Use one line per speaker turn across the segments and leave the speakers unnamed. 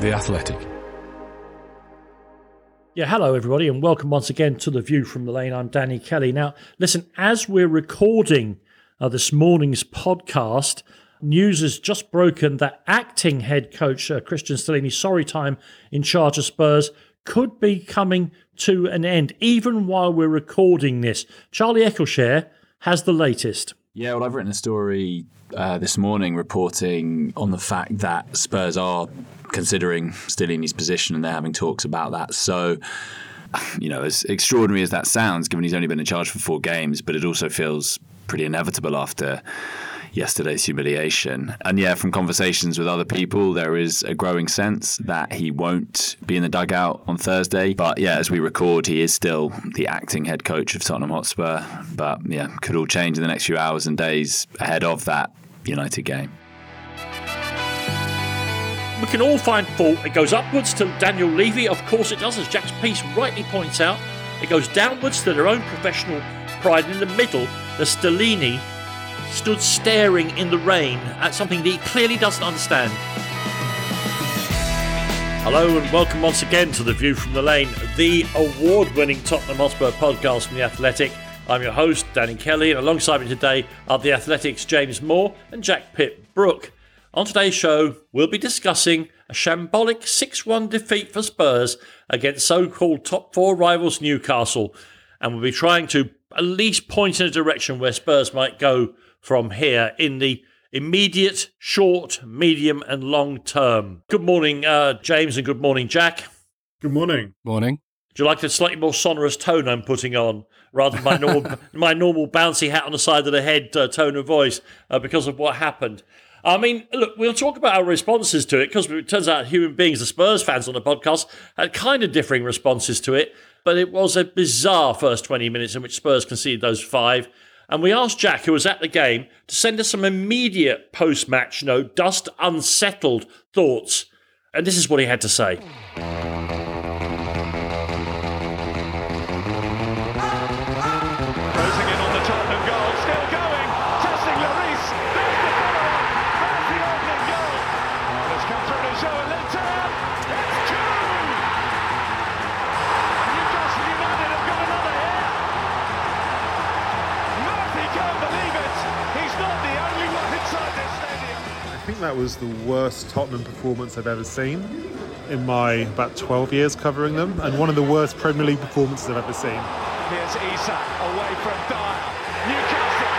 The Athletic.
Yeah, hello everybody, and welcome once again to the View from the Lane. I'm Danny Kelly. Now, listen, as we're recording uh, this morning's podcast, news has just broken that acting head coach uh, Cristian Stellini, sorry time in charge of Spurs, could be coming to an end, even while we're recording this. Charlie Eccleshare has the latest.
Yeah, well, I've written a story uh, this morning reporting on the fact that Spurs are considering Stellini's position and they're having talks about that. So, you know, as extraordinary as that sounds, given he's only been in charge for four games, but it also feels pretty inevitable after yesterday's humiliation. And yeah, from conversations with other people, there is a growing sense that he won't be in the dugout on Thursday. But yeah, as we record, he is still the acting head coach of Tottenham Hotspur. But yeah, could all change in the next few hours and days ahead of that United game.
We can all find fault. It goes upwards to Daniel Levy, of course it does, as Jack's piece rightly points out. It goes downwards to their own professional pride. In the middle, the Stellini stood staring in the rain at something that he clearly doesn't understand. Hello and welcome once again to The View from the Lane, the award winning Tottenham Hotspur podcast from The Athletic. I'm your host, Danny Kelly, and alongside me today are The Athletic's James Maw and Jack Pitt Brooke. On today's show, we'll be discussing a shambolic 6 1 defeat for Spurs against so called top four rivals Newcastle, and we'll be trying to at least point in a direction where Spurs might go from here in the immediate, short, medium, and long term. Good morning, uh, James, and good morning, Jack.
Good morning.
Morning.
Do you like the slightly more sonorous tone I'm putting on rather than my normal, my normal bouncy hat on the side of the head uh, tone of voice uh, because of what happened? I mean, look, we'll talk about our responses to it because it turns out human beings, the Spurs fans on the podcast, had kind of differing responses to it. But it was a bizarre first 20 minutes in which Spurs conceded those five. And we asked Jack, who was at the game, to send us some immediate post match, no dust unsettled thoughts. And this is what he had to say.
That was the worst Tottenham performance I've ever seen in my about 12 years covering them, and one of the worst Premier League performances I've ever seen.
Here's Isak away from Dier. Newcastle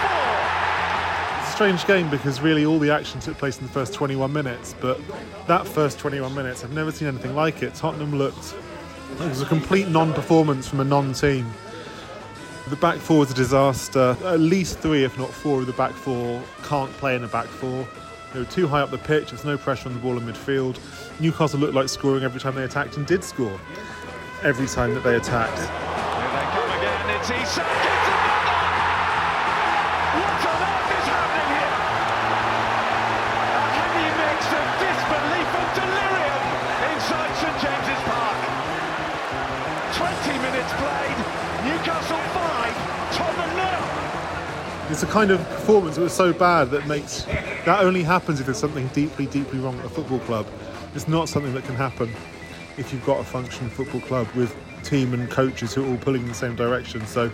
four.
It's a strange game because really all the action took place in the first 21 minutes, but that first 21 minutes, I've never seen anything like it. Tottenham looked, it was a complete non performance from a non team. The back four was a disaster. At least three, if not four, of the back four can't play in a back four. They were too high up the pitch, there's no pressure on the ball in midfield. Newcastle looked like scoring every time they attacked and did score every time that they attacked.
Here they come again. It's Isak. It's another. What on earth is happening here? A heavy mix of disbelief and delirium inside St James's Park. 20 minutes played. Newcastle 5, Tottenham nil.
It's a kind of performance that was so bad that makes that only happens if there's something deeply, deeply wrong at a football club. It's not something that can happen if you've got a functioning football club with team and coaches who are all pulling in the same direction. So,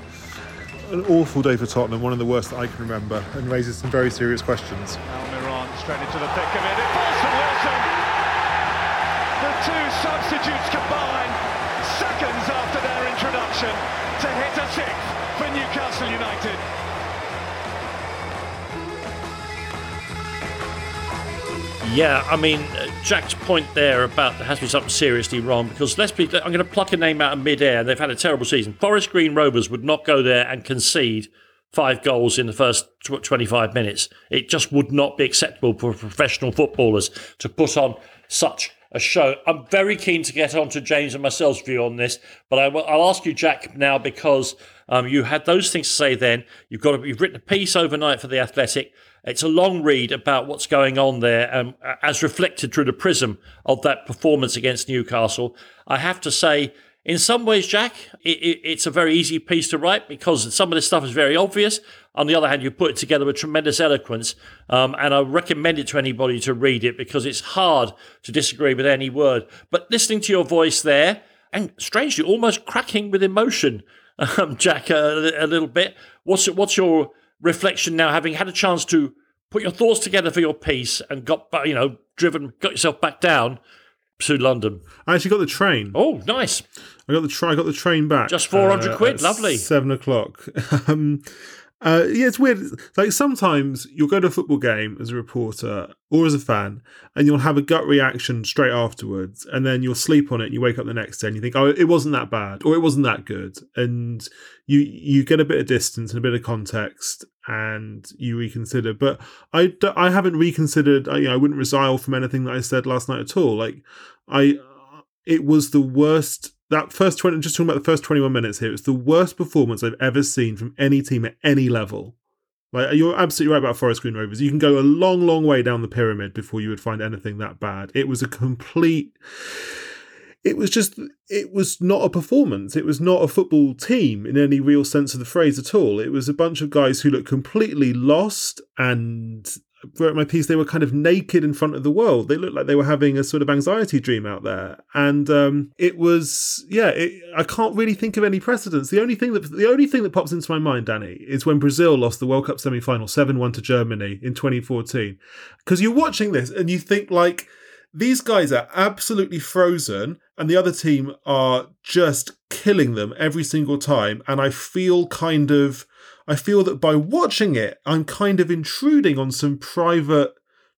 an awful day for Tottenham, one of the worst that I can remember, and raises some very serious questions.
Almiron straight into the thick of it. It falls to Wilson. The two substitutes combine seconds after their introduction to hit a sixth for Newcastle United.
Yeah, I mean, uh, Jack's point there about there has to be something seriously wrong because let's be, I'm going to pluck a name out of midair. They've had a terrible season. Forest Green Rovers would not go there and concede five goals in the first 25 minutes. It just would not be acceptable for professional footballers to put on such a show. I'm very keen to get on to James and myself's view on this, but I will, I'll ask you, Jack, now because um, you had those things to say then. You've got to, you've written a piece overnight for the Athletic. It's a long read about what's going on there, um, as reflected through the prism of that performance against Newcastle. I have to say, in some ways, Jack, it, it, it's a very easy piece to write because some of this stuff is very obvious. On the other hand, you put it together with tremendous eloquence, um, and I recommend it to anybody to read it because it's hard to disagree with any word. But listening to your voice there, and strangely, almost cracking with emotion, um, Jack, a, a little bit. What's what's your reflection now, having had a chance to put your thoughts together for your piece and got you know driven, got yourself back down to London?
I actually got the train.
Oh, nice!
I got the tra- I got the train back.
Just 400 quid, lovely.
Seven o'clock. um, uh, yeah, it's weird. Like sometimes you'll go to a football game as a reporter or as a fan, and you'll have a gut reaction straight afterwards, and then you'll sleep on it, and you wake up the next day, and you think, "Oh, it wasn't that bad," or "It wasn't that good," and you you get a bit of distance and a bit of context, and you reconsider. But I I haven't reconsidered. I, you know, I wouldn't resile from anything that I said last night at all. Like I, it was the worst that first 20 I'm just talking about the first 21 minutes here it's the worst performance i've ever seen from any team at any level. Like you're absolutely right about forest green rovers. You can go a long long way down the pyramid before you would find anything that bad. It was a complete it was just it was not a performance. It was not a football team in any real sense of the phrase at all. It was a bunch of guys who looked completely lost and wrote my piece, they were kind of naked in front of the world. They looked like they were having a sort of anxiety dream out there, and um, it was yeah. It, I can't really think of any precedents. The only thing that the only thing that pops into my mind, Danny, is when Brazil lost the World Cup semi final seven one to Germany in 2014. Because you're watching this and you think like these guys are absolutely frozen and the other team are just killing them every single time and i feel kind of i feel that by watching it i'm kind of intruding on some private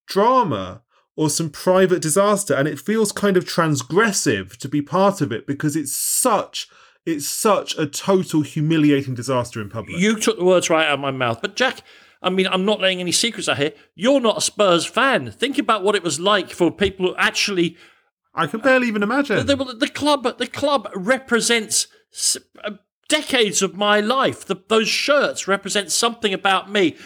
drama or some private disaster and it feels kind of transgressive to be part of it because it's such it's such a total humiliating disaster in public
You took the words right out of my mouth. But Jack, I mean, I'm not letting any secrets out here. You're not a Spurs fan. Think about what it was like for people who actually
i can barely even imagine
the, the, the club. The club represents uh, decades of my life. The, those shirts represent something about me.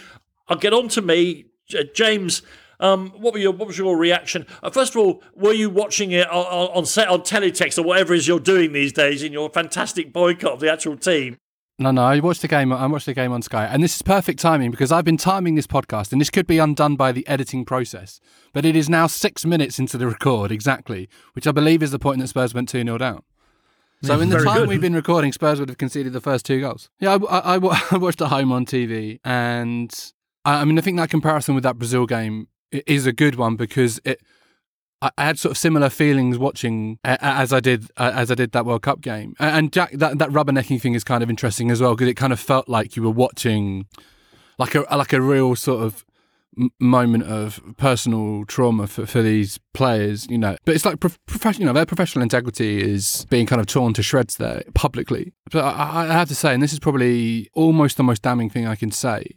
I'll get on to me, James. Um, what were your what was your reaction? Uh, first of all, were you watching it on, on, on set on teletext or whatever it is you're doing these days in your fantastic boycott of the actual team?
No, no, I watched the game. I watched the game on Sky, and this is perfect timing because I've been timing this podcast, and this could be undone by the editing process. But it is now six minutes into the record exactly, which I believe is the point that Spurs went two 0 down. So in the
Very
time
good.
we've been recording, Spurs would have conceded the first two goals. Yeah, I, I, I watched at home on TV, and I, I mean, I think that comparison with that Brazil game is a good one because it. I had sort of similar feelings watching as I did as I did that World Cup game. And Jack, that that rubbernecking thing is kind of interesting as well because it kind of felt like you were watching like a like a real sort of moment of personal trauma for, for these players, you know. But it's like prof- professional, you know, their professional integrity is being kind of torn to shreds there publicly. But I, I have to say, and this is probably almost the most damning thing I can say,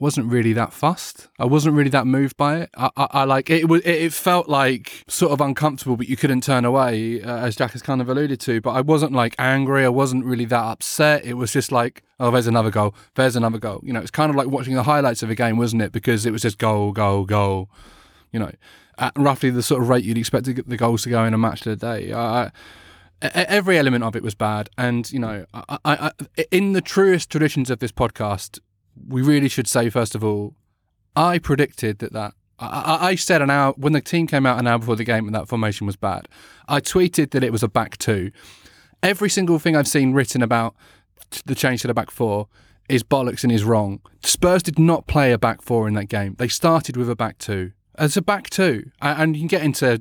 wasn't really that fussed. I wasn't really that moved by it. I, I, I like it. Was it, felt like sort of uncomfortable, but you couldn't turn away, uh, as Jack has kind of alluded to. But I wasn't like angry. I wasn't really that upset. It was just like, oh, there's another goal. There's another goal. You know, it's kind of like watching the highlights of a game, wasn't it? Because it was just goal, goal, goal. You know, at roughly the sort of rate you'd expect the goals to go in a match of the day. I, every element of it was bad, and you know, I, in the truest traditions of this podcast, we really should say first of all, I predicted that that. I, I said an hour when the team came out an hour before the game and that formation was bad. I tweeted that it was a back two. Every single thing I've seen written about the change to the back four is bollocks and is wrong. Spurs did not play a back four in that game. They started with a back two. As a back two, and you can get into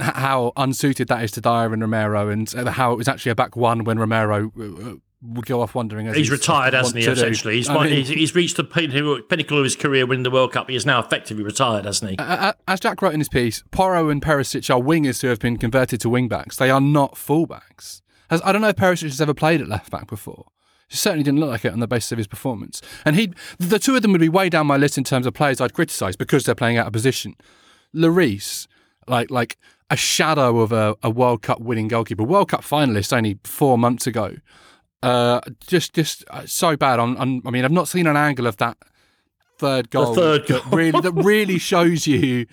how unsuited that is to Dier and Romero, and uh, how it was actually a back one when Romero uh, uh, would go off wondering. As
He's retired, hasn't he? Essentially, he's,
mean,
he's, he's reached the pinnacle of his career winning the World Cup. He is now effectively retired, hasn't he?
as Jack wrote in his piece, Porro and Perisic are wingers who have been converted to wingbacks. They are not fullbacks. As, I don't know if Perisic has ever played at left back before. He certainly didn't look like it on the basis of his performance. And he, the two of them would be way down my list in terms of players I'd criticise because they're playing out of position. Lloris, like like a shadow of a, a World Cup winning goalkeeper, World Cup finalist only four months ago. Uh, just just uh, so bad. On, on, I mean, I've not seen an angle of that third goal.
third
that really that really shows you.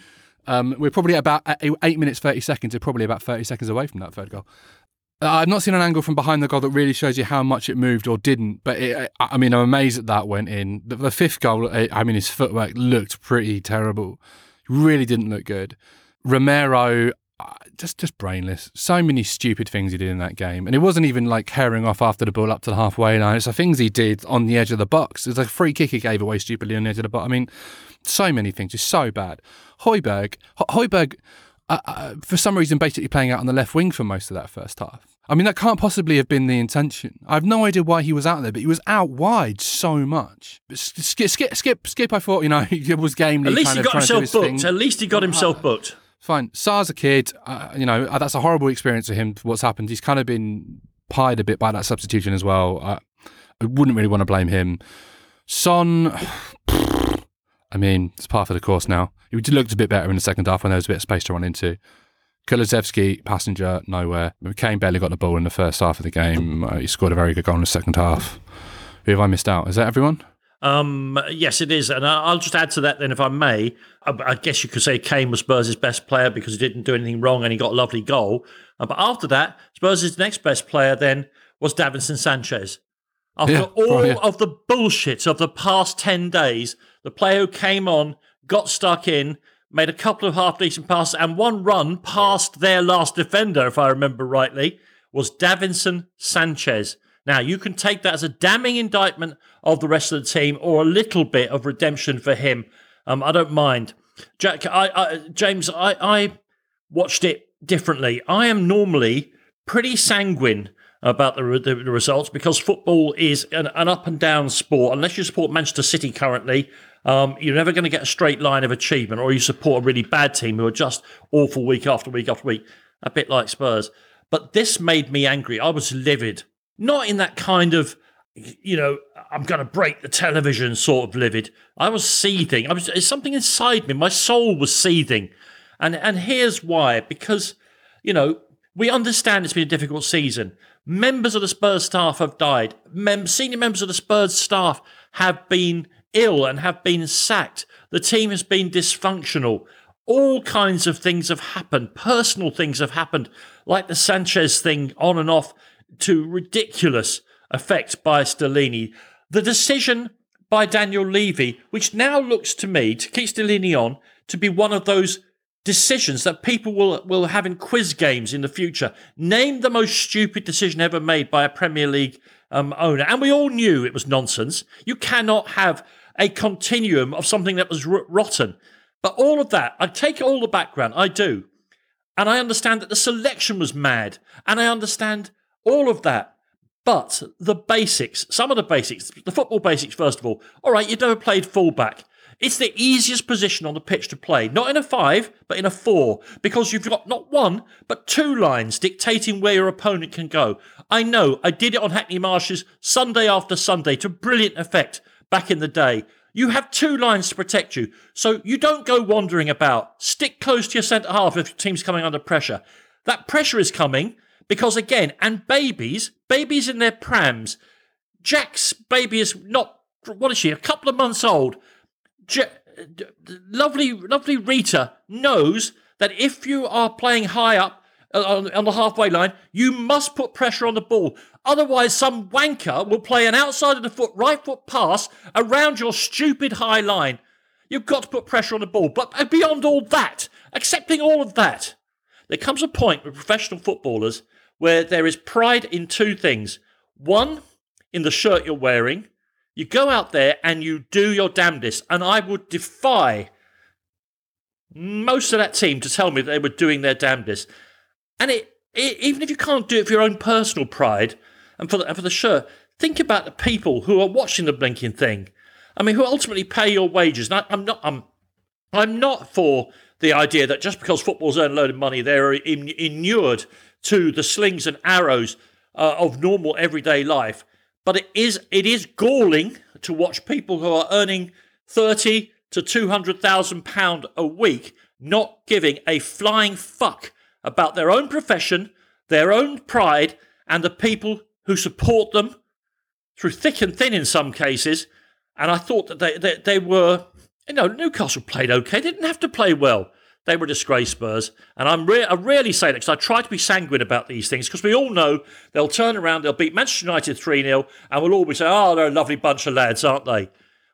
Um, we're probably about eight- eight minutes thirty seconds. We're probably about thirty seconds away from that third goal. I've not seen an angle from behind the goal that really shows you how much it moved or didn't. But it, I mean, I'm amazed that that went in. The, the fifth goal, I mean, his footwork looked pretty terrible. Really didn't look good. Romero, uh, just just brainless. So many stupid things he did in that game, and it wasn't even like herring off after the ball up to the halfway line. It's the things he did on the edge of the box. It's a free kick he gave away stupidly on the edge of the box. I mean, so many things, just so bad. Højbjerg, Højbjerg, uh, uh, for some reason, basically playing out on the left wing for most of that first half. I mean, that can't possibly have been the intention. I have no idea why he was out there, but he was out wide so much. Skip, skip, skip, skip. I thought, you know, it was game.
At least
kind
he
of
got
trying to do
himself booked.
thing.
At least he got himself booked.
Fine. Sarr's a kid. Uh, you know, uh, that's a horrible experience for him. What's happened? He's kind of been pied a bit by that substitution as well. Uh, I wouldn't really want to blame him. Son, I mean, it's part of the course now. He looked a bit better in the second half when there was a bit of space to run into. Kulusevski, passenger, nowhere. McCain barely got the ball in the first half of the game. Uh, he scored a very good goal in the second half. Who have I missed out? Is that everyone?
Um, yes, it is, and I'll just add to that then, if I may. I, guess you could say Kane was Spurs' best player because he didn't do anything wrong and he got a lovely goal. Uh, but after that, Spurs' next best player then was Davinson Sanchez. After
Yeah,
all
right, yeah.
of the bullshit of the past ten days, the player who came on, got stuck in, made a couple of half decent passes, and one run past their last defender, if I remember rightly, was Davinson Sanchez. Now, you can take that as a damning indictment of the rest of the team or a little bit of redemption for him. Um, I don't mind. Jack, I, I, James, I, I watched it differently. I am normally pretty sanguine about the, the, the results because football is an, an up and down sport. Unless you support Manchester City currently, um, you're never going to get a straight line of achievement, or you support a really bad team who are just awful week after week after week, a bit like Spurs. But this made me angry. I was livid. Not in that kind of, you know, I'm going to break the television sort of livid. I was seething. I was something inside me. My soul was seething. And and here's why. Because, you know, we understand it's been a difficult season. Members of the Spurs staff have died. Mem- senior members of the Spurs staff have been ill and have been sacked. The team has been dysfunctional. All kinds of things have happened. Personal things have happened, like the Sanchez thing on and off to ridiculous effect by Stellini. The decision by Daniel Levy, which now looks to me, to keep Stellini on, to be one of those decisions that people will will have in quiz games in the future. Name the most stupid decision ever made by a Premier League um, owner, and we all knew it was nonsense. You cannot have a continuum of something that was r- rotten. But all of that, I take all the background, I do, and I understand that the selection was mad, and I understand all of that. But the basics, some of the basics, the football basics, first of all. All right, you've never played fullback. It's the easiest position on the pitch to play, not in a five, but in a four, because you've got not one, but two lines dictating where your opponent can go. I know, I did it on Hackney Marshes Sunday after Sunday to brilliant effect back in the day. You have two lines to protect you, so you don't go wandering about. Stick close to your centre half if your team's coming under pressure. That pressure is coming because, again, and babies, babies in their prams. Jack's baby is not, what is she, a couple of months old. Lovely, lovely Rita knows that if you are playing high up uh, on, on the halfway line, you must put pressure on the ball. Otherwise, some wanker will play an outside of the foot, right foot pass around your stupid high line. You've got to put pressure on the ball. But beyond all that, accepting all of that, there comes a point with professional footballers where there is pride in two things. One, in the shirt you're wearing, you go out there and you do your damnedest. And I would defy most of that team to tell me that they were doing their damnedest. And it, it even if you can't do it for your own personal pride and for the, and for the shirt, think about the people who are watching the blinking thing. I mean, who ultimately pay your wages. And I, I'm not. I'm. I'm not for the idea that just because football's earn a load of money, they're in, inured to the slings and arrows uh, of normal everyday life. But it is it is galling to watch people who are earning thirty to two hundred thousand pound a week not giving a flying fuck about their own profession, their own pride, and the people who support them through thick and thin in some cases. And I thought that they they, they were you know Newcastle played okay. They didn't have to play well. They were disgrace, Spurs. And I'm re- I rarely say that because I try to be sanguine about these things because we all know they'll turn around, they'll beat Manchester United 3 0, and we'll all be saying, oh, they're a lovely bunch of lads, aren't they?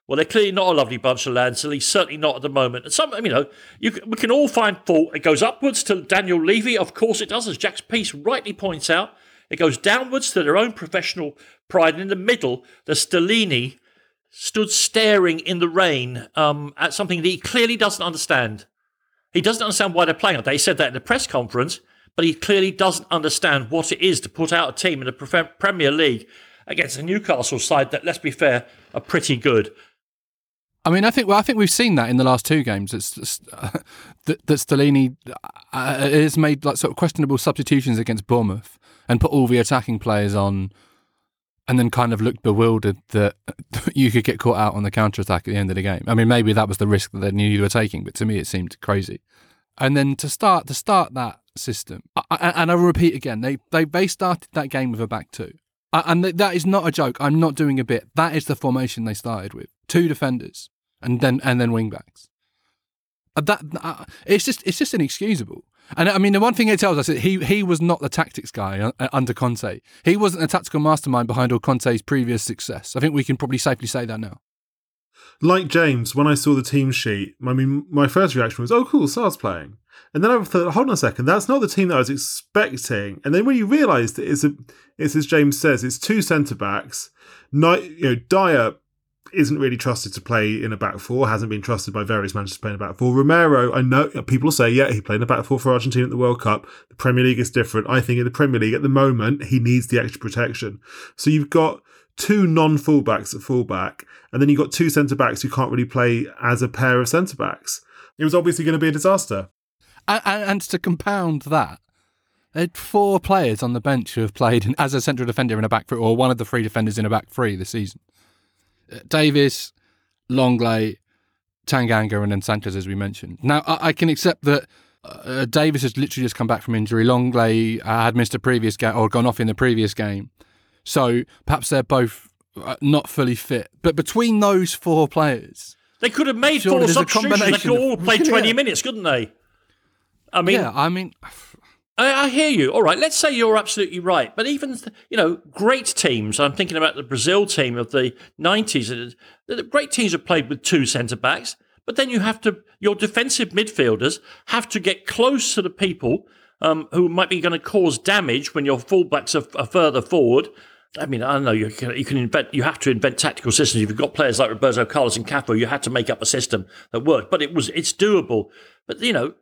Well, they're clearly not a lovely bunch of lads, at least certainly not at the moment. And some, you know, you, we can all find fault. It goes upwards to Daniel Levy, of course it does, as Jack's piece rightly points out. It goes downwards to their own professional pride. And in the middle, the Stellini stood staring in the rain um, at something that he clearly doesn't understand. He doesn't understand why they're playing that. He said that in the press conference, but he clearly doesn't understand what it is to put out a team in the Premier League against a Newcastle side that, let's be fair, are pretty good.
I mean, I think well, I think we've seen that in the last two games. It's, uh, that, that Stellini uh, has made like sort of questionable substitutions against Bournemouth and put all the attacking players on, and then kind of looked bewildered that you could get caught out on the counter attack at the end of the game. I mean, maybe that was the risk that they knew you were taking, but to me, it seemed crazy. And then to start to start that system, I, and I repeat again, they they they started that game with a back two. And that is not a joke. I'm not doing a bit. That is the formation they started with: two defenders and then and then wing backs. That uh, it's just it's just inexcusable. And I mean, the one thing it tells us is he he was not the tactics guy uh, under Conte. He wasn't the tactical mastermind behind all Conte's previous success. I think we can probably safely say that now.
Like James, when I saw the team sheet, I mean, my first reaction was, "Oh, cool, Sarr's playing." And then I thought, hold on a second, that's not the team that I was expecting. And then when you realise that it's, a, it's as James says, it's two centre backs. You know, Dier isn't really trusted to play in a back four, hasn't been trusted by various managers to play in a back four. Romero, I know people say, yeah, he played in a back four for Argentina at the World Cup. The Premier League is different. I think in the Premier League at the moment, he needs the extra protection. So you've got two non fullbacks at fullback, and then you've got two centre backs who can't really play as a pair of centre backs. It was obviously going to be a disaster.
And, and, to compound that, had four players on the bench who have played as a central defender in a back three, or one of the three defenders in a back three this season. Uh, Lenglet, Tanganga, and then Sanchez, as we mentioned. Now, I, I can accept that uh, Davies has literally just come back from injury. Lenglet uh, had missed a previous game or gone off in the previous game. So perhaps they're both uh, not fully fit. But between those four players,
they could have made four substitutions. They could all play 20 yeah. minutes, couldn't they? I mean,
yeah, I mean,
I, I, hear you. All right, let's say you're absolutely right. But even you know, great teams. I'm thinking about the Brazil team of the '90s. The great teams have played with two centre backs, but then you have to your defensive midfielders have to get close to the people um, who might be going to cause damage when your fullbacks are, are further forward. I mean, I don't know. You can, you can invent. You have to invent tactical systems. If you've got players like Roberto Carlos and Cafu, you had to make up a system that worked. But it was it's doable. But you know,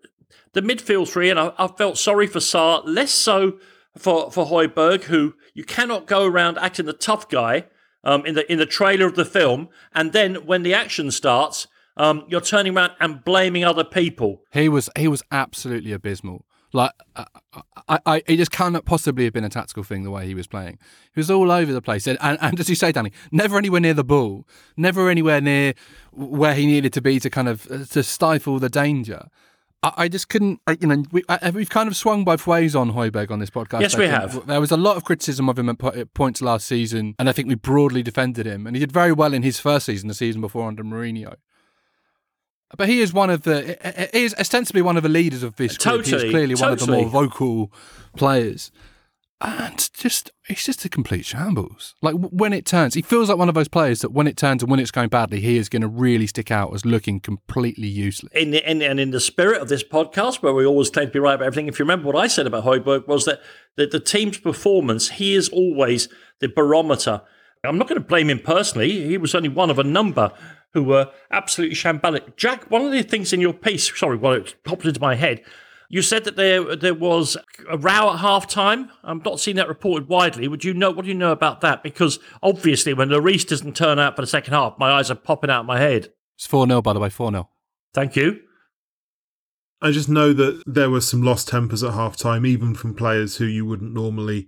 the midfield three, and I, I felt sorry for Sarr, less so for for Højbjerg, who you cannot go around acting the tough guy um, in the in the trailer of the film, and then when the action starts, um, you're turning around and blaming other people.
He was he was absolutely abysmal. Like I, I, I, it just cannot possibly have been a tactical thing the way he was playing. He was all over the place, and, and, and as you say, Danny, never anywhere near the ball, never anywhere near where he needed to be to kind of uh, to stifle the danger. I, I just couldn't, I, you know, we, have kind of swung both ways on Højbjerg on this podcast.
Yes, we have.
There was a lot of criticism of him at points last season, and I think we broadly defended him. And he did very well in his first season, the season before under Mourinho. But he is one of the, he is ostensibly one of the leaders of this group.
Totally,
He's clearly
totally.
one of the more vocal players and just it's just a complete shambles. Like when it turns, he feels like one of those players that when it turns and when it's going badly, he is going to really stick out as looking completely useless.
In the, in, and in the spirit of this podcast, where we always claim to be right about everything, if you remember what I said about Højbjerg was that the, the team's performance, he is always the barometer. I'm not going to blame him personally. He was only one of a number who were absolutely shambolic. Jack, one of the things in your piece, sorry, well, it popped into my head you said that there there was a row at half time. I'm not seeing that reported widely. Would you know what do you know about that? Because obviously when Lloris doesn't turn out for the second half, my eyes are popping out of my head.
It's 4 0, by the way, 4 0.
Thank you.
I just know that there were some lost tempers at half time, even from players who you wouldn't normally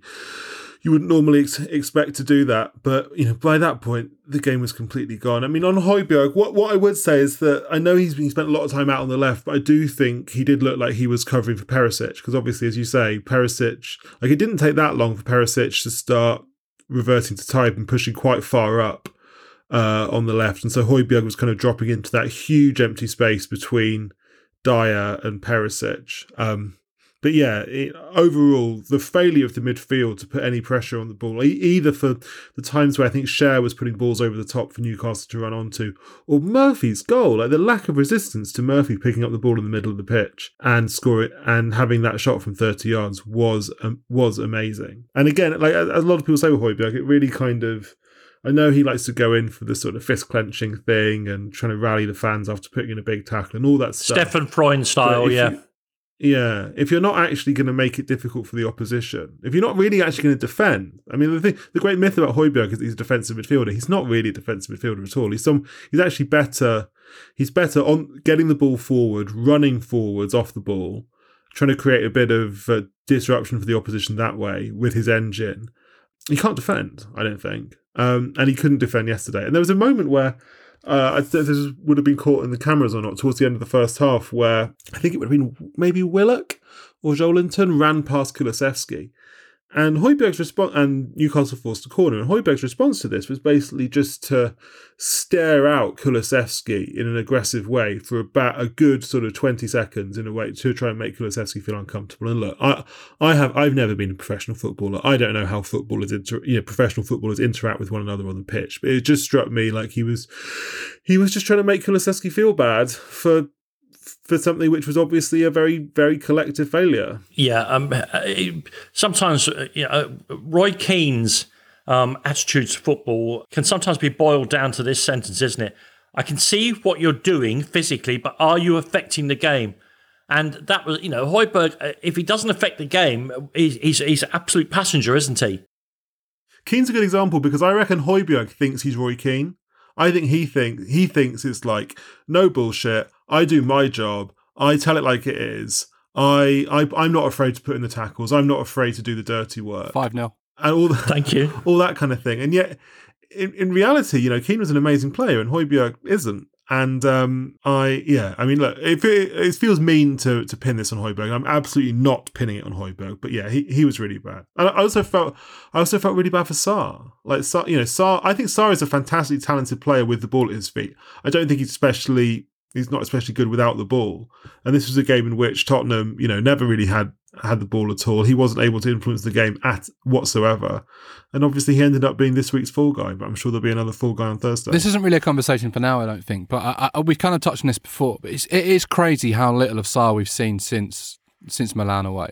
you wouldn't normally ex- expect to do that. But you know, by that point, the game was completely gone. I mean, on Højbjerg, what what I would say is that I know he's been spent a lot of time out on the left, but I do think he did look like he was covering for Perisic because obviously, as you say, Perisic like it didn't take that long for Perisic to start reverting to type and pushing quite far up. Uh, on the left, and so Højbjerg was kind of dropping into that huge empty space between Dier and Perisic. Um, but yeah, it, overall, the failure of the midfield to put any pressure on the ball, e- either for the times where I think Schär was putting balls over the top for Newcastle to run onto, or Murphy's goal, like the lack of resistance to Murphy picking up the ball in the middle of the pitch and score it and having that shot from 30 yards was um, was amazing. And again, like as a lot of people say with Højbjerg, it really kind of. I know he likes to go in for the sort of fist clenching thing and trying to rally the fans after putting in a big tackle and all that stuff.
Stefan Freund style,
if
yeah.
Yeah, if you're not actually going to make it difficult for the opposition, if you're not really actually going to defend, I mean, the thing, the great myth about Højbjerg is he's a defensive midfielder. He's not really a defensive midfielder at all. He's some, he's actually better. He's better on getting the ball forward, running forwards off the ball, trying to create a bit of uh, disruption for the opposition that way with his engine. He can't defend, I don't think, um, and he couldn't defend yesterday. And there was a moment where uh, this would have been caught in the cameras or not towards the end of the first half, where I think it would have been maybe Willock or Joelinton ran past Kulusevski. And Højbjerg's response, and Newcastle forced a corner, and Højbjerg's response to this was basically just to stare out Kulusevski in an aggressive way for about a good sort of 20 seconds in a way to try and make Kulusevski feel uncomfortable. And look, I, I have, I've never been a professional footballer. I don't know how footballers, inter, you know, professional footballers interact with one another on the pitch, but it just struck me like he was, he was just trying to make Kulusevski feel bad for, for something which was obviously a very, very collective failure.
Yeah, um, uh, sometimes uh, you know, Roy Keane's um, attitude to football can sometimes be boiled down to this sentence, isn't it? I can see what you're doing physically, but are you affecting the game? And that was, you know, Højbjerg. uh, If he doesn't affect the game, he's he's, he's an absolute passenger, isn't he?
Keane's a good example because I reckon Højbjerg thinks he's Roy Keane. I think he think he thinks it's like no bullshit. I do my job. I tell it like it is. I, I I'm not afraid to put in the tackles. I'm not afraid to do the dirty work
5 0.
and all that,
Thank you.
all that kind of thing. And yet, in, in reality, you know, Keane was an amazing player, and Højbjerg isn't. And um, I, yeah, I mean, look, it, it, feels mean to to pin this on Højbjerg. I'm absolutely not pinning it on Højbjerg, but yeah, he, he was really bad. And I also felt, I also felt really bad for Sarr. Like Sarr, you know, Sarr. I think Sarr is a fantastically talented player with the ball at his feet. I don't think he's especially, he's not especially good without the ball. And this was a game in which Tottenham, you know, never really had had the ball at all. He wasn't able to influence the game at whatsoever. And obviously, he ended up being this week's fall guy. But I'm sure there'll be another fall guy on Thursday.
This isn't really a conversation for now, I don't think. But I, I, we've kind of touched on this before. But it's, it is crazy how little of Sarr we've seen since since Milan away.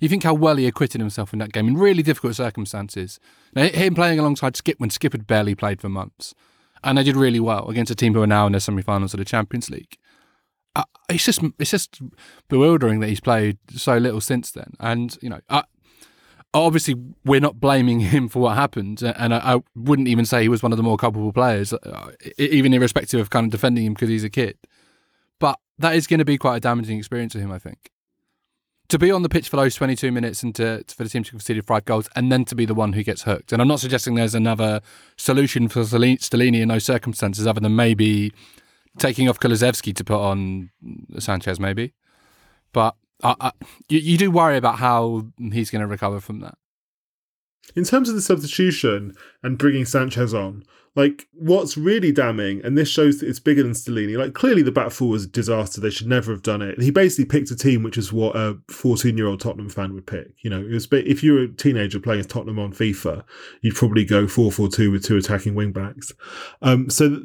You think how well he acquitted himself in that game in really difficult circumstances. Now, him playing alongside Skip when Skip had barely played for months, and they did really well against a team who are now in the semi-finals of the Champions League. Uh, it's just it's just bewildering that he's played so little since then. And you know, I, obviously we're not blaming him for what happened, and I, I wouldn't even say he was one of the more culpable players, uh, even irrespective of kind of defending him because he's a kid. But that is going to be quite a damaging experience for him, I think. To be on the pitch for those 22 minutes and to, for the team to concede five goals and then to be the one who gets hooked. And I'm not suggesting there's another solution for Stellini in those circumstances other than maybe taking off Kulusevski to put on Sanchez, maybe. But I, I, you, you do worry about how he's going to recover from that.
In terms of the substitution and bringing Sanchez on, like what's really damning, and this shows that it's bigger than Stellini. Like clearly, the back four was a disaster. They should never have done it. He basically picked a team which is what a fourteen-year-old Tottenham fan would pick. You know, it was if you were a teenager playing as Tottenham on FIFA, you'd probably go four-four-two with two attacking wing backs. Um, so th-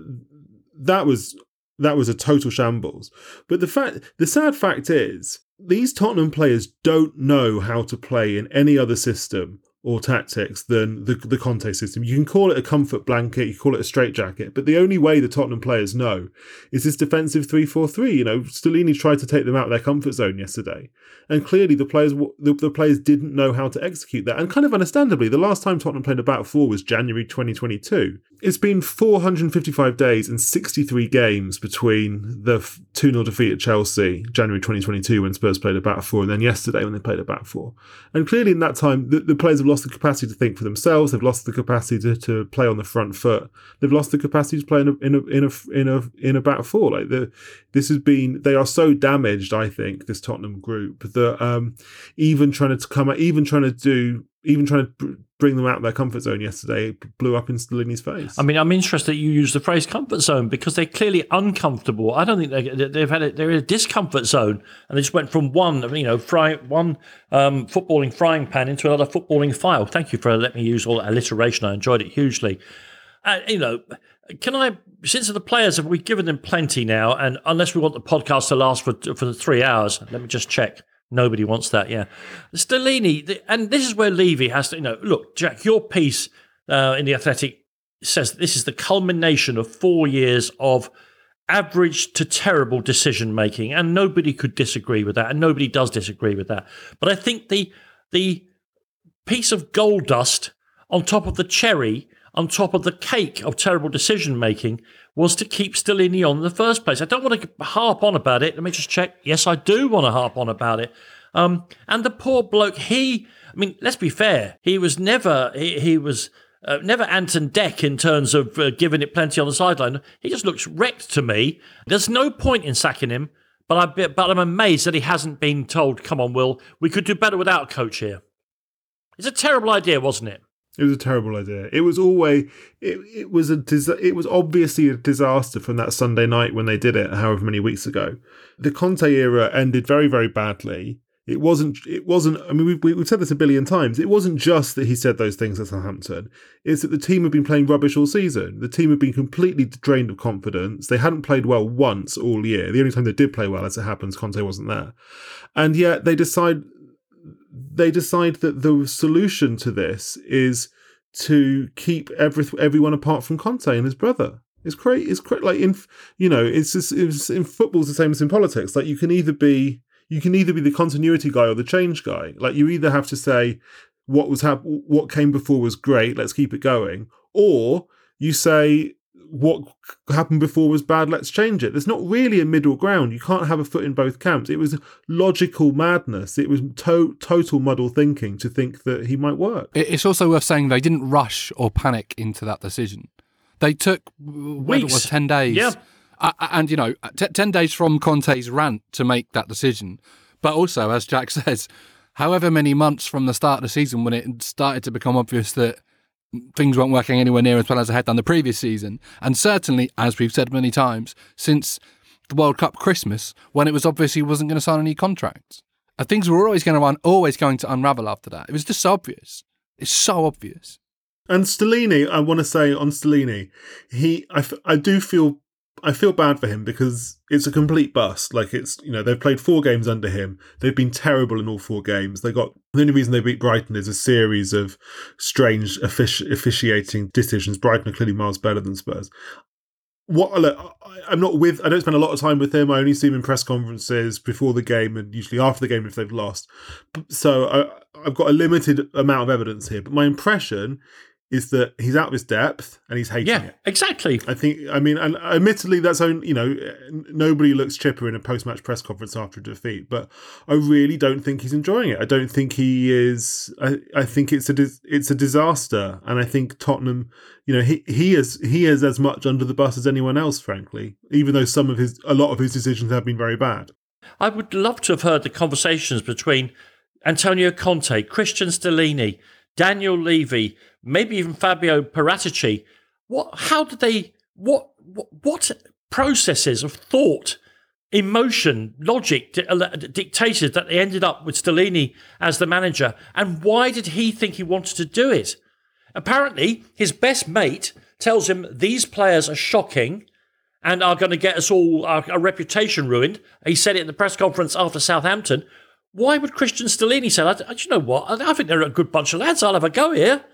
that was that was a total shambles. But the fact, the sad fact is, these Tottenham players don't know how to play in any other system or tactics than the, the Conte system. You can call it a comfort blanket, you call it a straitjacket, but the only way the Tottenham players know is this defensive 3-4-3. You know, Stellini tried to take them out of their comfort zone yesterday. And clearly the players the, the players didn't know how to execute that. And kind of understandably, the last time Tottenham played a back four was January 2022. It's been 455 days and 63 games between the 2-0 defeat at Chelsea, January 2022, when Spurs played a back four, and then yesterday when they played a back four. And clearly in that time, the, the players have lost the capacity to think for themselves. They've lost the capacity to, to play on the front foot. They've lost the capacity to play in a in a in a in a, in a back four. Like the, this has been, they are so damaged. I think this Tottenham group that um, even trying to come, even trying to do even trying to bring them out of their comfort zone yesterday blew up in Stellini's face.
I mean, I'm interested that you use the phrase comfort zone because they're clearly uncomfortable. I don't think they, they've had a, they're in a discomfort zone, and they just went from one, you know, fry, one um, footballing frying pan into another footballing file. Thank you for letting me use all that alliteration. I enjoyed it hugely. Uh, you know, can I? Since the players have we given them plenty now, and unless we want the podcast to last for for the three hours, let me just check. Nobody wants that, yeah. Stellini, and this is where Levy has to, you know, look, Jack, your piece uh, in The Athletic says this is the culmination of four years of average to terrible decision making, and nobody could disagree with that, and nobody does disagree with that. But I think the the piece of gold dust on top of the cherry, on top of the cake of terrible decision making, was to keep Stellini on in the first place. I don't want to harp on about it. Let me just check. Yes, I do want to harp on about it. Um, and the poor bloke, he, I mean, let's be fair, he was never, he, he was uh, never Anton Deck in terms of uh, giving it plenty on the sideline. He just looks wrecked to me. There's no point in sacking him, but, I, but I'm amazed that he hasn't been told, come on, Will, we could do better without a coach here. It's a terrible idea, wasn't it?
It was a terrible idea. It was always it, it was a it was obviously a disaster from that Sunday night when they did it, however many weeks ago. The Conte era ended very very badly. It wasn't. It wasn't. I mean, we've, we've said this a billion times. It wasn't just that he said those things at Southampton. It's that the team had been playing rubbish all season. The team had been completely drained of confidence. They hadn't played well once all year. The only time they did play well, as it happens, Conte wasn't there, and yet they decide they decide that the solution to this is to keep every, everyone apart from Conte and his brother. It's great. It's great. Like in you know, it's just it's, in football, it's the same as in politics. Like you can either be you can either be the continuity guy or the change guy. Like you either have to say what was hap- what came before was great, let's keep it going, or you say what happened before was bad, let's change it. There's not really a middle ground. You can't have a foot in both camps. It was logical madness. It was to- total muddle thinking to think that he might work.
It's also worth saying they didn't rush or panic into that decision. They took it was ten days.
Yeah.
Uh, and you know, t- ten days from Conte's rant to make that decision. But also, as Jack says, however many months from the start of the season when it started to become obvious that things weren't working anywhere near as well as they had done the previous season, and certainly, as we've said many times, since the World Cup Christmas, when it was obvious he wasn't going to sign any contracts. Uh, things were always going to run, always going to unravel after that. It was just obvious. It's so obvious.
And Stellini, I want to say on Stellini, he, I, I do feel, I feel bad for him because it's a complete bust. Like it's, you know, they've played four games under him. They've been terrible in all four games. They got the only reason they beat Brighton is a series of strange offici- officiating decisions. Brighton are clearly miles better than Spurs. What look, I'm not with. I don't spend a lot of time with him. I only see him in press conferences before the game and usually after the game if they've lost. So I, I've got a limited amount of evidence here. But my impression is that he's out of his depth and he's hating
Yeah,
it.
exactly.
I think. I mean, and admittedly, that's only you know nobody looks chipper in a post-match press conference after a defeat, but I really don't think he's enjoying it. I don't think he is. I, I think it's a it's a disaster, and I think Tottenham, you know, he he is he is as much under the bus as anyone else, frankly. Even though some of his a lot of his decisions have been very bad.
I would love to have heard the conversations between Antonio Conte, Cristian Stellini, Daniel Levy, maybe even Fabio Paratici. What? How did they? What? What, processes of thought, emotion, logic uh, dictated that they ended up with Stellini as the manager? And why did he think he wanted to do it? Apparently, his best mate tells him these players are shocking and are going to get us all our reputation ruined. He said it in the press conference after Southampton. Why would Cristian Stellini say that? Do you know what? I, think they're a good bunch of lads. I'll have a go here.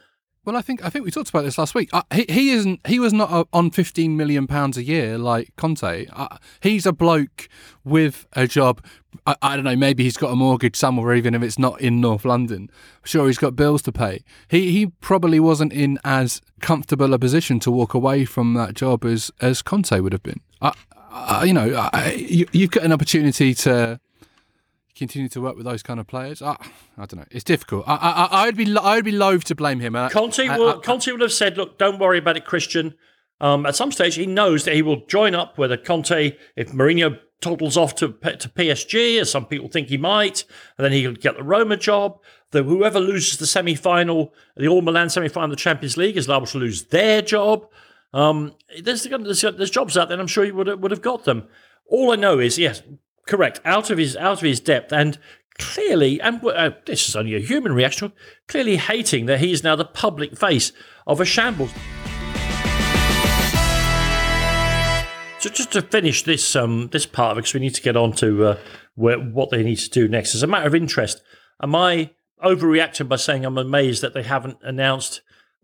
Well, I think I think we talked about this last week. Uh, he he isn't he was not uh, on fifteen million pounds a year like Conte. Uh, he's a bloke with a job. I, I don't know. Maybe he's got a mortgage somewhere, even if it's not in North London. Sure, he's got bills to pay. He he probably wasn't in as comfortable a position to walk away from that job as as Conte would have been. You know, you, you've got an opportunity to continue to work with those kind of players. I, I don't know. It's difficult. I, I, I'd be I'd be loath to blame him. Uh,
Conte
I-
will,
I-
Conte would have said, "Look, don't worry about it, Cristian." Um, at some stage, he knows that he will join up with a Conte if Mourinho toddles off to to PSG, as some people think he might, and then he'll get the Roma job. The whoever loses the semi final, the All Milan semi final of the Champions League, is liable to lose their job. Um, there's, there's there's jobs out there, and I'm sure he would have, would have got them. All I know is yes, correct, out of his out of his depth, and clearly, and uh, this is only a human reaction, clearly hating that he is now the public face of a shambles. So just to finish this um, this part of it, because we need to get on to uh, where, what they need to do next. As a matter of interest, am I overreacting by saying I'm amazed that they haven't announced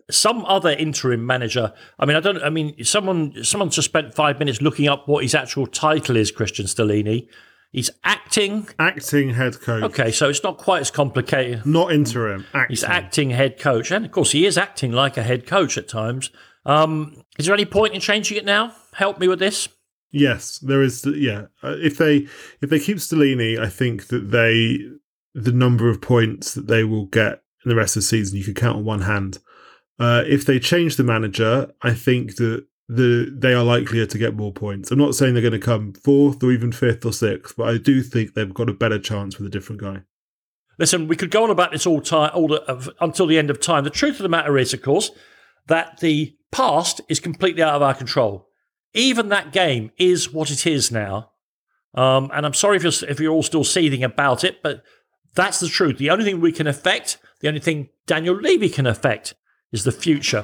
some other interim manager? I mean, I don't. I mean, someone someone just spent five minutes looking up what his actual title is. Cristian Stellini. He's acting.
Acting head coach.
Okay, so it's not quite as complicated.
Not interim. Acting.
He's acting head coach, and of course, he is acting like a head coach at times. Um, is there any point in changing it now? Help me with this.
Yes, there is. Yeah, uh, if they if they keep Stellini, I think that they the number of points that they will get in the rest of the season you could count on one hand. Uh, if they change the manager, I think that the they are likelier to get more points. I'm not saying they're going to come fourth or even fifth or sixth, but I do think they've got a better chance with a different guy.
Listen, we could go on about this all time, all the, uh, until the end of time. The truth of the matter is, of course, that the past is completely out of our control. Even that game is what it is now. Um, and I'm sorry if you're, if you're all still seething about it, but that's the truth. The only thing we can affect, the only thing Daniel Levy can affect, is the future.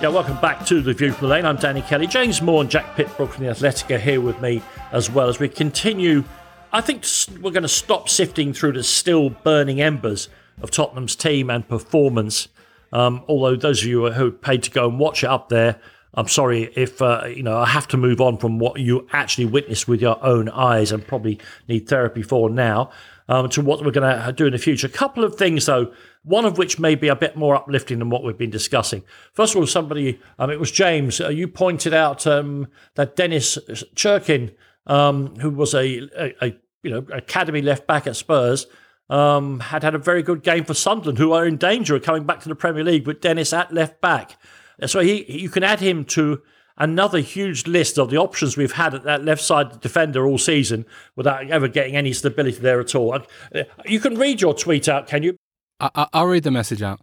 Yeah, welcome back to the View from the Lane. I'm Danny Kelly. James Maw and Jack Pitt-Brooke from the Athletic are here with me as well as we continue. I think we're going to stop sifting through the still burning embers of Tottenham's team and performance. Um, although those of you who paid to go and watch it up there, I'm sorry if uh, you know I have to move on from what you actually witnessed with your own eyes and probably need therapy for now um, to what we're going to do in the future. A couple of things though one of which may be a bit more uplifting than what we've been discussing. First of all, somebody, um, it was James, uh, you pointed out um, that Dennis Cirkin, um, who was a, a, a, you know academy left back at Spurs, um, had had a very good game for Sunderland, who are in danger of coming back to the Premier League with Dennis at left back. So he, you can add him to another huge list of the options we've had at that left side defender all season without ever getting any stability there at all. Uh, you can read your tweet out, can you?
I, will read the message out.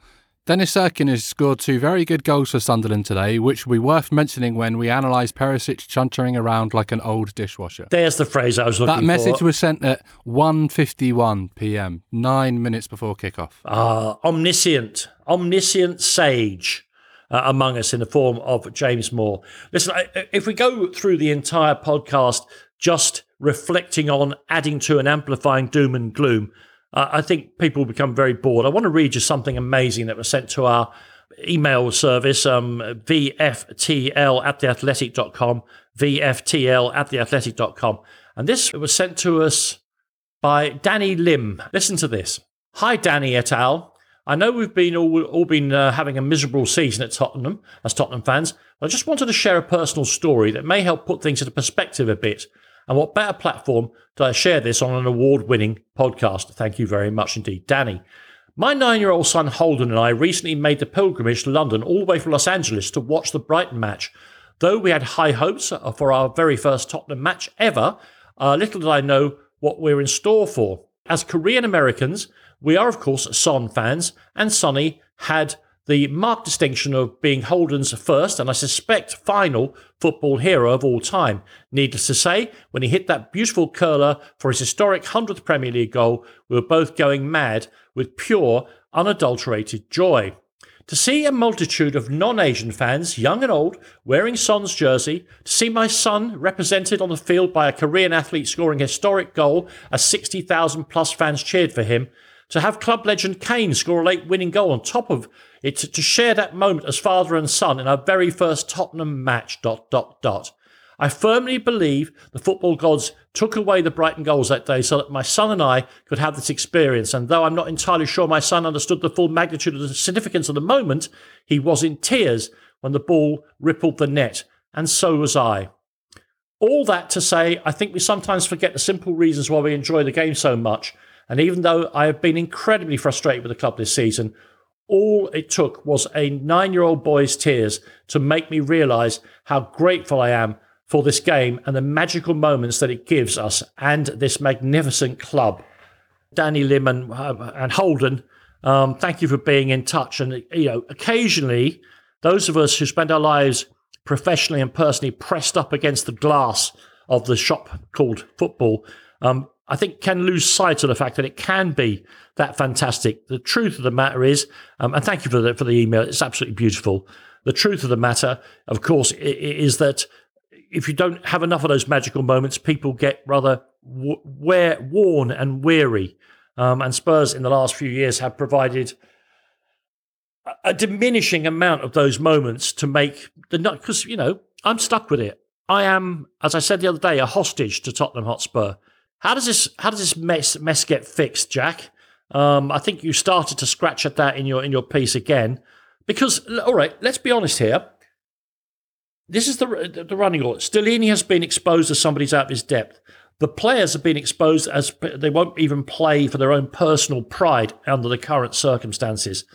Dennis Cirkin has scored two very good goals for Sunderland today, which will be worth mentioning when we analyse Perisic chuntering around like an old dishwasher.
There's the phrase I was looking
for. That message was sent at 1.51 p.m., nine minutes before kickoff.
Ah, omniscient, omniscient sage. Uh, among us in the form of James Maw. Listen, if we go through the entire podcast just reflecting on adding to and amplifying doom and gloom, uh, I think people become very bored. I want to read you something amazing that was sent to our email service, um, vftl at theathletic.com, vftl at theathletic.com. And this was sent to us by Danny Lim. Listen to this. Hi, Danny et al. I know we've been all, all been uh, having a miserable season at Tottenham as Tottenham fans. I just wanted to share a personal story that may help put things into perspective a bit and what better platform to I share this on an award winning podcast? Thank you very much indeed, Danny. My nine year old son Holden and I recently made the pilgrimage to London all the way from Los Angeles to watch the Brighton match. Though we had high hopes for our very first Tottenham match ever, uh, little did I know what we're in store for. As Korean Americans, we are, of course, Son fans, and Sonny had the marked distinction of being Holden's first and I suspect final football hero of all time. Needless to say, when he hit that beautiful curler for his historic 100th Premier League goal, we were both going mad with pure, unadulterated joy. To see a multitude of non Asian fans, young and old, wearing Son's jersey, to see my son represented on the field by a Korean athlete scoring a historic goal as 60,000 plus fans cheered for him, To have club legend Kane score a late winning goal on top of it, to, to share that moment as father and son in our very first Tottenham match. Dot dot dot. I firmly believe the football gods took away the Brighton goals that day so that my son and I could have this experience. And though I'm not entirely sure my son understood the full magnitude of the significance of the moment, he was in tears when the ball rippled the net. And so was I. All that to say, I think we sometimes forget the simple reasons why we enjoy the game so much. And even though I have been incredibly frustrated with the club this season, all it took was a nine year old boy's tears to make me realise how grateful I am for this game and the magical moments that it gives us and this magnificent club. Danny Lim and, uh, and Holden, um, thank you for being in touch. And, you know, occasionally, those of us who spend our lives professionally and personally pressed up against the glass of the shop called football, um, I think can lose sight of the fact that it can be that fantastic. The truth of the matter is, um, and thank you for the, for the email, it's absolutely beautiful. The truth of the matter, of course, is that if you don't have enough of those magical moments, people get rather wear, worn and weary. Um, and Spurs in the last few years have provided a, diminishing amount of those moments to make the not because you know I'm stuck with it. I am, as I said the other day, a hostage to Tottenham Hotspur. How does this how does this mess mess get fixed, Jack? Um, I think you started to scratch at that in your in your piece again, because all right, let's be honest here. This is the the running order. Stellini has been exposed as somebody's out of his depth. The players have been exposed as they won't even play for their own personal pride under the current circumstances.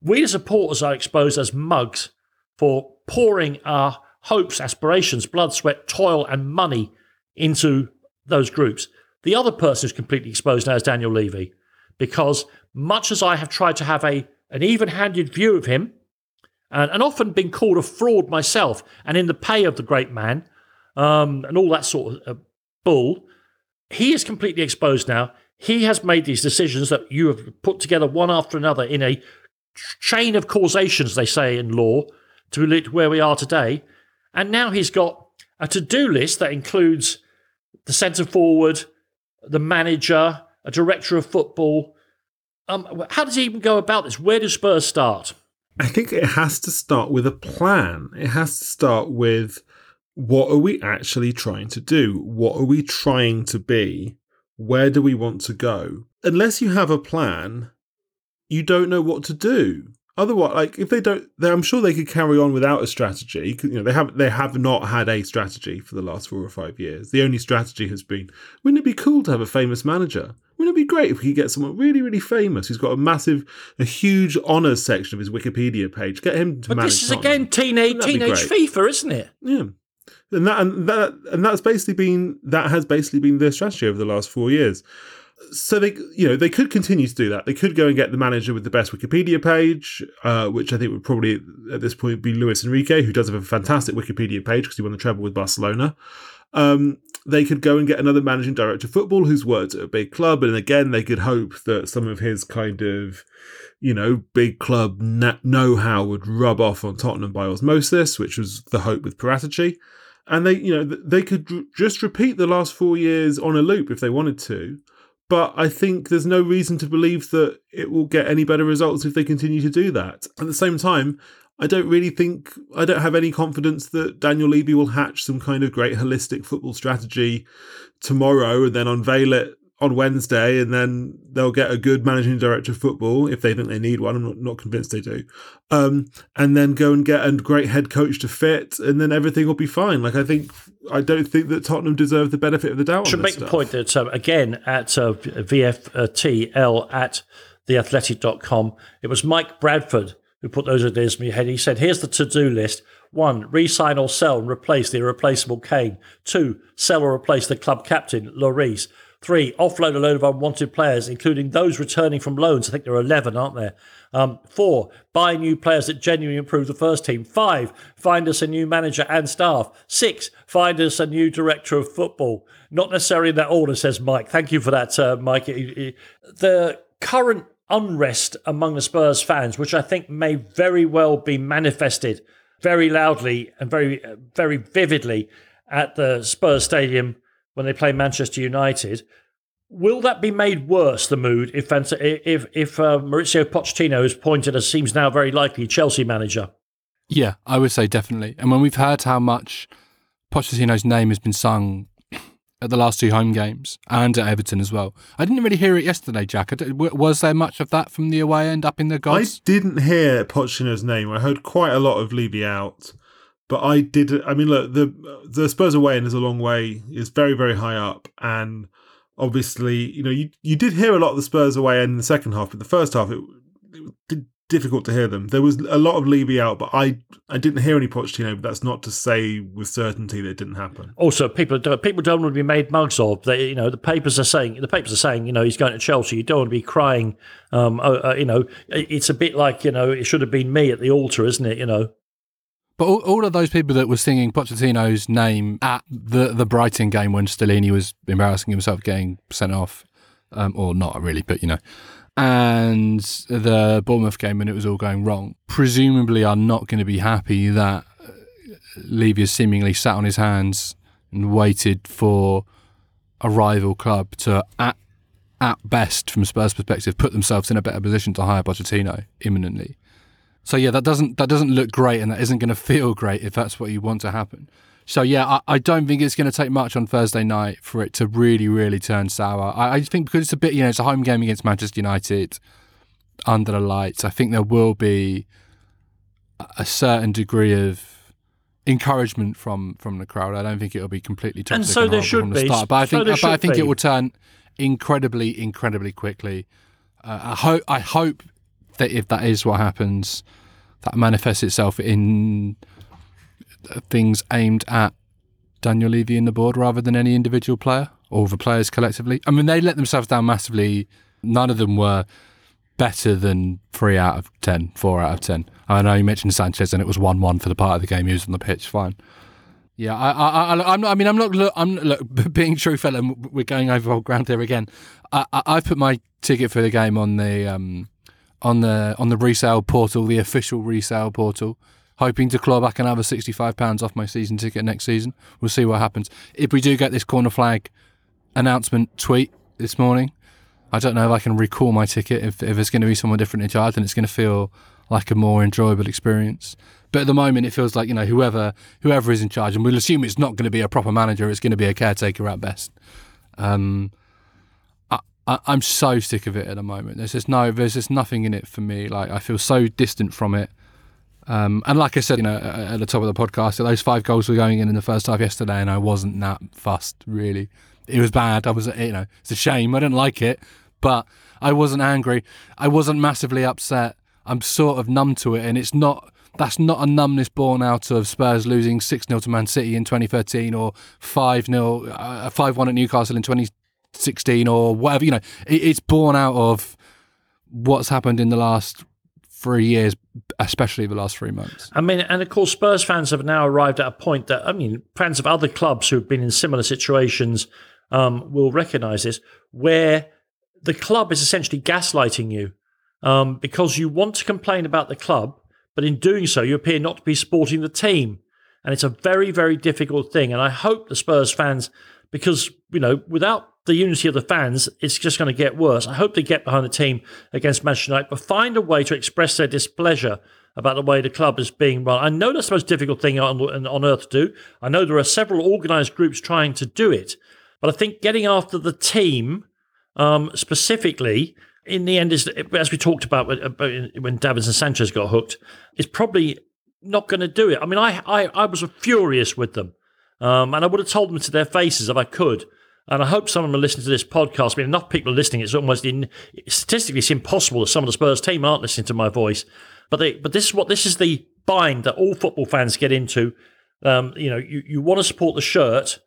We as supporters are exposed as mugs for pouring our hopes, aspirations, blood, sweat, toil, and money into those groups. The other person who's completely exposed now is Daniel Levy, because much as I have tried to have a an even-handed view of him, and, and often been called a fraud myself, and in the pay of the great man, um, and all that sort of uh, bull. He is completely exposed now. He has made these decisions that you have put together one after another in a chain of causations, they say in law, to where we are today. And now he's got a to do list that includes the centre forward, the manager, a director of football. Um, how does he even go about this? Where does Spurs start?
I think it has to start with a plan. It has to start with what are we actually trying to do? What are we trying to be? Where do we want to go? Unless you have a plan, you don't know what to do. Otherwise, like if they don't, I'm sure they could carry on without a strategy. You know, they have they have not had a strategy for the last four or five years. The only strategy has been, wouldn't it be cool to have a famous manager? Wouldn't it be great if we could get someone really, really famous who's got a massive, a huge honours section of his Wikipedia page? Get him to
but
manage.
This is again teenage teenage FIFA, isn't it?
Yeah and that and that and that's basically been that has basically been their strategy over the last four years. So they, you know, they could continue to do that. They could go and get the manager with the best Wikipedia page, uh, which I think would probably at this point be Luis Enrique, who does have a fantastic Wikipedia page because he won the treble with Barcelona. Um, they could go and get another managing director of football who's worked at a big club, and again, they could hope that some of his kind of, you know, big club know-how would rub off on Tottenham by osmosis, which was the hope with Paratici and they you know they could just repeat the last four years on a loop if they wanted to but i think there's no reason to believe that it will get any better results if they continue to do that. At the same time i don't really think i don't have any confidence that daniel levy will hatch some kind of great holistic football strategy tomorrow and then unveil it on Wednesday, and then they'll get a good managing director of football if they think they need one. I'm not, not convinced they do. Um, and then go and get a great head coach to fit, and then everything will be fine. Like I think, I don't think that Tottenham deserve the benefit of the doubt.
Should make
stuff.
the point that uh, again at uh, VFTL at theathletic.com, it was Mike Bradford who put those ideas in my head. He said, "Here's the to-do list." One, re-sign or sell and replace the irreplaceable Kane. Two, sell or replace the club captain, Lloris. Three, offload a load of unwanted players, including those returning from loans. I think there are 11, aren't there? Um, four, buy new players that genuinely improve the first team. Five, find us a new manager and staff. Six, find us a new director of football. Not necessarily in that order, says Mike. Thank you for that, uh, Mike. The current unrest among the Spurs fans, which I think may very well be manifested very loudly and very, uh, very vividly at the Spurs Stadium when they play Manchester United Will that be made worse, the mood, if if if uh, Mauricio Pochettino is appointed as seems now very likely Chelsea manager?
Yeah, I would say definitely. And when we've heard how much Pochettino's name has been sung at the last two home games and at Everton as well, I didn't really hear it yesterday, Jack. Was there much of that from the away end up in the gods?
I didn't hear Pochettino's name. I heard quite a lot of Levy out, but I did. I mean, look, the the Spurs away end is a long way. It's very very high up, and obviously, you know, you you did hear a lot of the Spurs away end in the second half, but the first half it, it difficult to hear them. There was a lot of Levy out, but I I didn't hear any Pochettino. But that's not to say with certainty that it didn't happen.
Also, people don't, people don't want to be made mugs of. They, you know, the papers are saying the papers are saying you know he's going to Chelsea. You don't want to be crying. Um, uh, uh, you know, it's a bit like you know it should have been me at the altar, isn't it? You know.
But all, all of those people that were singing Pochettino's name at the the Brighton game when Stellini was embarrassing himself getting sent off, um, or not really, but you know, and the Bournemouth game when it was all going wrong, presumably are not going to be happy that uh, Levy seemingly sat on his hands and waited for a rival club to, at, at best, from Spurs' perspective, put themselves in a better position to hire Pochettino imminently. So yeah, that doesn't that doesn't look great, and that isn't going to feel great if that's what you want to happen. So yeah, I, I don't think it's going to take much on Thursday night for it to really, really turn sour. I, I think because it's a bit, you know, it's a home game against Manchester United under the lights. I think there will be a certain degree of encouragement from from the crowd. I don't think it'll be completely toxic
and so
and
there should
from
be.
start. But I
So
think, but I think
be.
it will turn incredibly, incredibly quickly. Uh, I hope, I hope that if that is what happens, that manifests itself in things aimed at Daniel Levy and the board rather than any individual player or the players collectively. I mean, they let themselves down massively. None of them were better than three out of ten, four out of ten. I know you mentioned Sanchez, and it was one-one for the part of the game he was on the pitch. Fine. Yeah, I, I, I, I'm not, I mean, I'm not. Look, I'm look, being truthful, and we're going over old ground here again. I, I, I've put my ticket for the game on the um, on the on the resale portal, the official resale portal, hoping to claw back another sixty-five pounds off my season ticket next season. We'll see what happens. If we do get this corner flag announcement tweet this morning, I don't know if I can recall my ticket. If if it's going to be someone different in charge, then it's going to feel like a more enjoyable experience. But at the moment, it feels like you know whoever whoever is in charge, and we'll assume it's not going to be a proper manager. It's going to be a caretaker at best. Um, I, I'm so sick of it at the moment. There's just no, there's just nothing in it for me. Like I feel so distant from it. Um, and like I said, you know, at the top of the podcast, those five goals were going in in the first half yesterday, and I wasn't that fussed really. It was bad. I was, you know, it's a shame. I didn't like it, but I wasn't angry. I wasn't massively upset. I'm sort of numb to it, and it's not. That's not a numbness born out of Spurs losing six 0 to Man City in 2013 or five 0 uh, five one at Newcastle in 2016 or whatever. You know, it, it's born out of what's happened in the last three years, especially the last three months.
I mean, and of course, Spurs fans have now arrived at a point that, I mean, fans of other clubs who've been in similar situations um, will recognise this, where the club is essentially gaslighting you um, because you want to complain about the club, but in doing so, you appear not to be supporting the team. And it's a very, very difficult thing. And I hope the Spurs fans, because, you know, without the unity of the fans, it's just going to get worse. I hope they get behind the team against Manchester United, but find a way to express their displeasure about the way the club is being run. I know that's the most difficult thing on, on earth to do. I know there are several organised groups trying to do it, but I think getting after the team um, specifically, in the end, is as we talked about when Davinson Sanchez got hooked, is probably not going to do it. I mean, I, I, I was furious with them, um, and I would have told them to their faces if I could. And I hope some of them are listening to this podcast. I mean, enough people are listening. It's almost in, statistically, it's impossible that some of the Spurs team aren't listening to my voice. But they, but this is what this is the bind that all football fans get into. Um, you know, you, you want to support the shirt,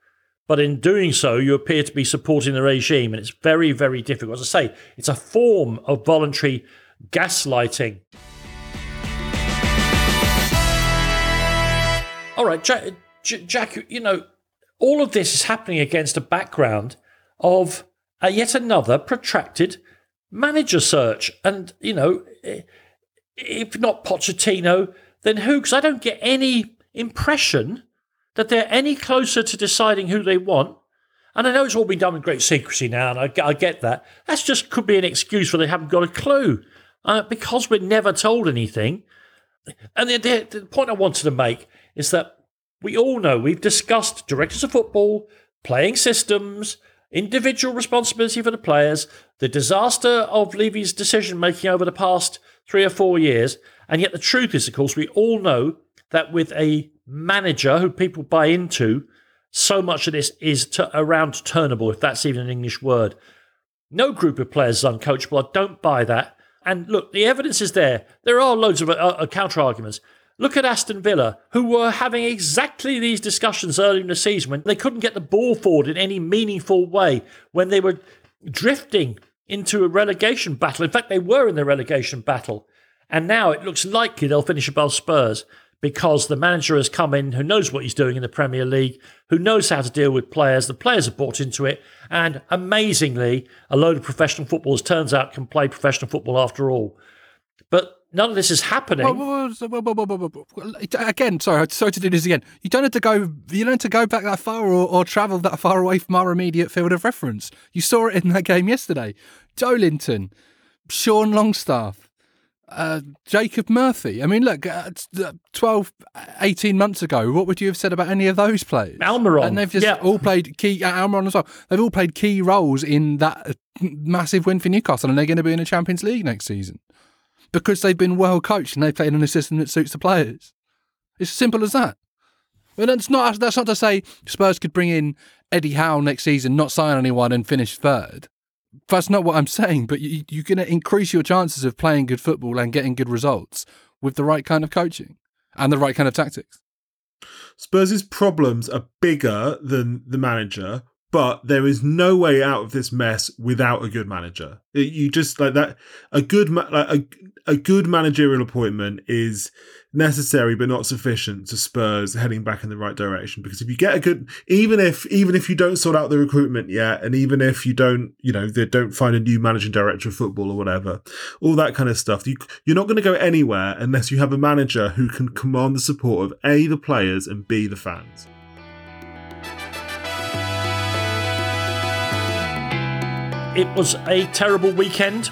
but in doing so, you appear to be supporting the regime, and it's very, very difficult. As I say, it's a form of voluntary gaslighting. All right, Jack, Jack, you know, all of this is happening against a background of a yet another protracted manager search. And, you know, if not Pochettino, then who? Because I don't get any impression that they're any closer to deciding who they want. And I know it's all been done with great secrecy now, and I, I get that. That's just could be an excuse for they haven't got a clue. Uh, because we're never told anything. And the, the, the point I wanted to make is that we all know we've discussed directors of football, playing systems, individual responsibility for the players, the disaster of Levy's decision making over the past three or four years. And yet, the truth is, of course, we all know that with a manager who people buy into, so much of this is to, around turnable, if that's even an English word. No group of players is uncoachable. I don't buy that. And look, the evidence is there. There are loads of uh, uh, counter arguments. Look at Aston Villa, who were having exactly these discussions early in the season when they couldn't get the ball forward in any meaningful way, when they were drifting into a relegation battle. In fact, they were in the relegation battle. And now it looks likely they'll finish above Spurs because the manager has come in who knows what he's doing in the Premier League, who knows how to deal with players. The players have bought into it. And amazingly, a load of professional footballers turns out can play professional football after all. None of this is happening.
Again, sorry, sorry to do this again. You don't have to go. You don't have to go back that far or, or travel that far away from our immediate field of reference. You saw it in that game yesterday. Joelinton, Sean Longstaff, uh, Jacob Murphy. I mean, look, uh, 12, 18 months ago, what would you have said about any of those players?
Almiron.
And they've just
yeah.
all played key, uh, Almiron as well. They've all played key roles in that uh, massive win for Newcastle, and they're going to be in the Champions League next season because they've been well coached and they played in a system that suits the players. It's as simple as that. And that's not that's not to say Spurs could bring in Eddie Howe next season, not sign anyone, and finish third. That's not what I'm saying. But you, you're going to increase your chances of playing good football and getting good results with the right kind of coaching and the right kind of tactics.
Spurs' problems are bigger than the manager, but there is no way out of this mess without a good manager. You just like that. A good, like a, a good managerial appointment is necessary but not sufficient to Spurs heading back in the right direction. Because if you get a good, even if even if you don't sort out the recruitment yet, and even if you don't, you know, they don't find a new managing director of football or whatever, all that kind of stuff, you you're not going to go anywhere unless you have a manager who can command the support of a the players and b the fans.
It was a terrible weekend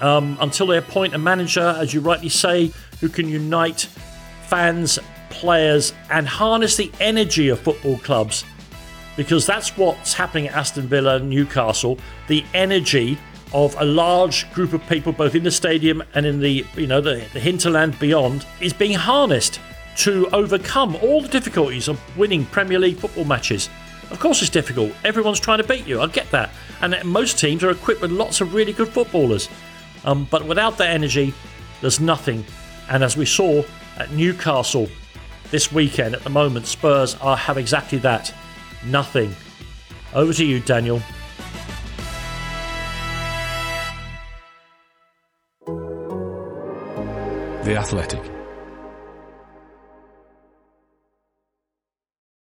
um, until they appoint a manager, as you rightly say, who can unite fans, players, and harness the energy of football clubs. Because that's what's happening at Aston Villa and Newcastle. The energy of a large group of people, both in the stadium and in the you know the, the hinterland beyond, is being harnessed to overcome all the difficulties of winning Premier League football matches. Of course, it's difficult. Everyone's trying to beat you. I get that. And most teams are equipped with lots of really good footballers. Um, but without that energy, there's nothing. And as we saw at Newcastle this weekend, at the moment, Spurs are have exactly that nothing. Over to you, Daniel.
The Athletic.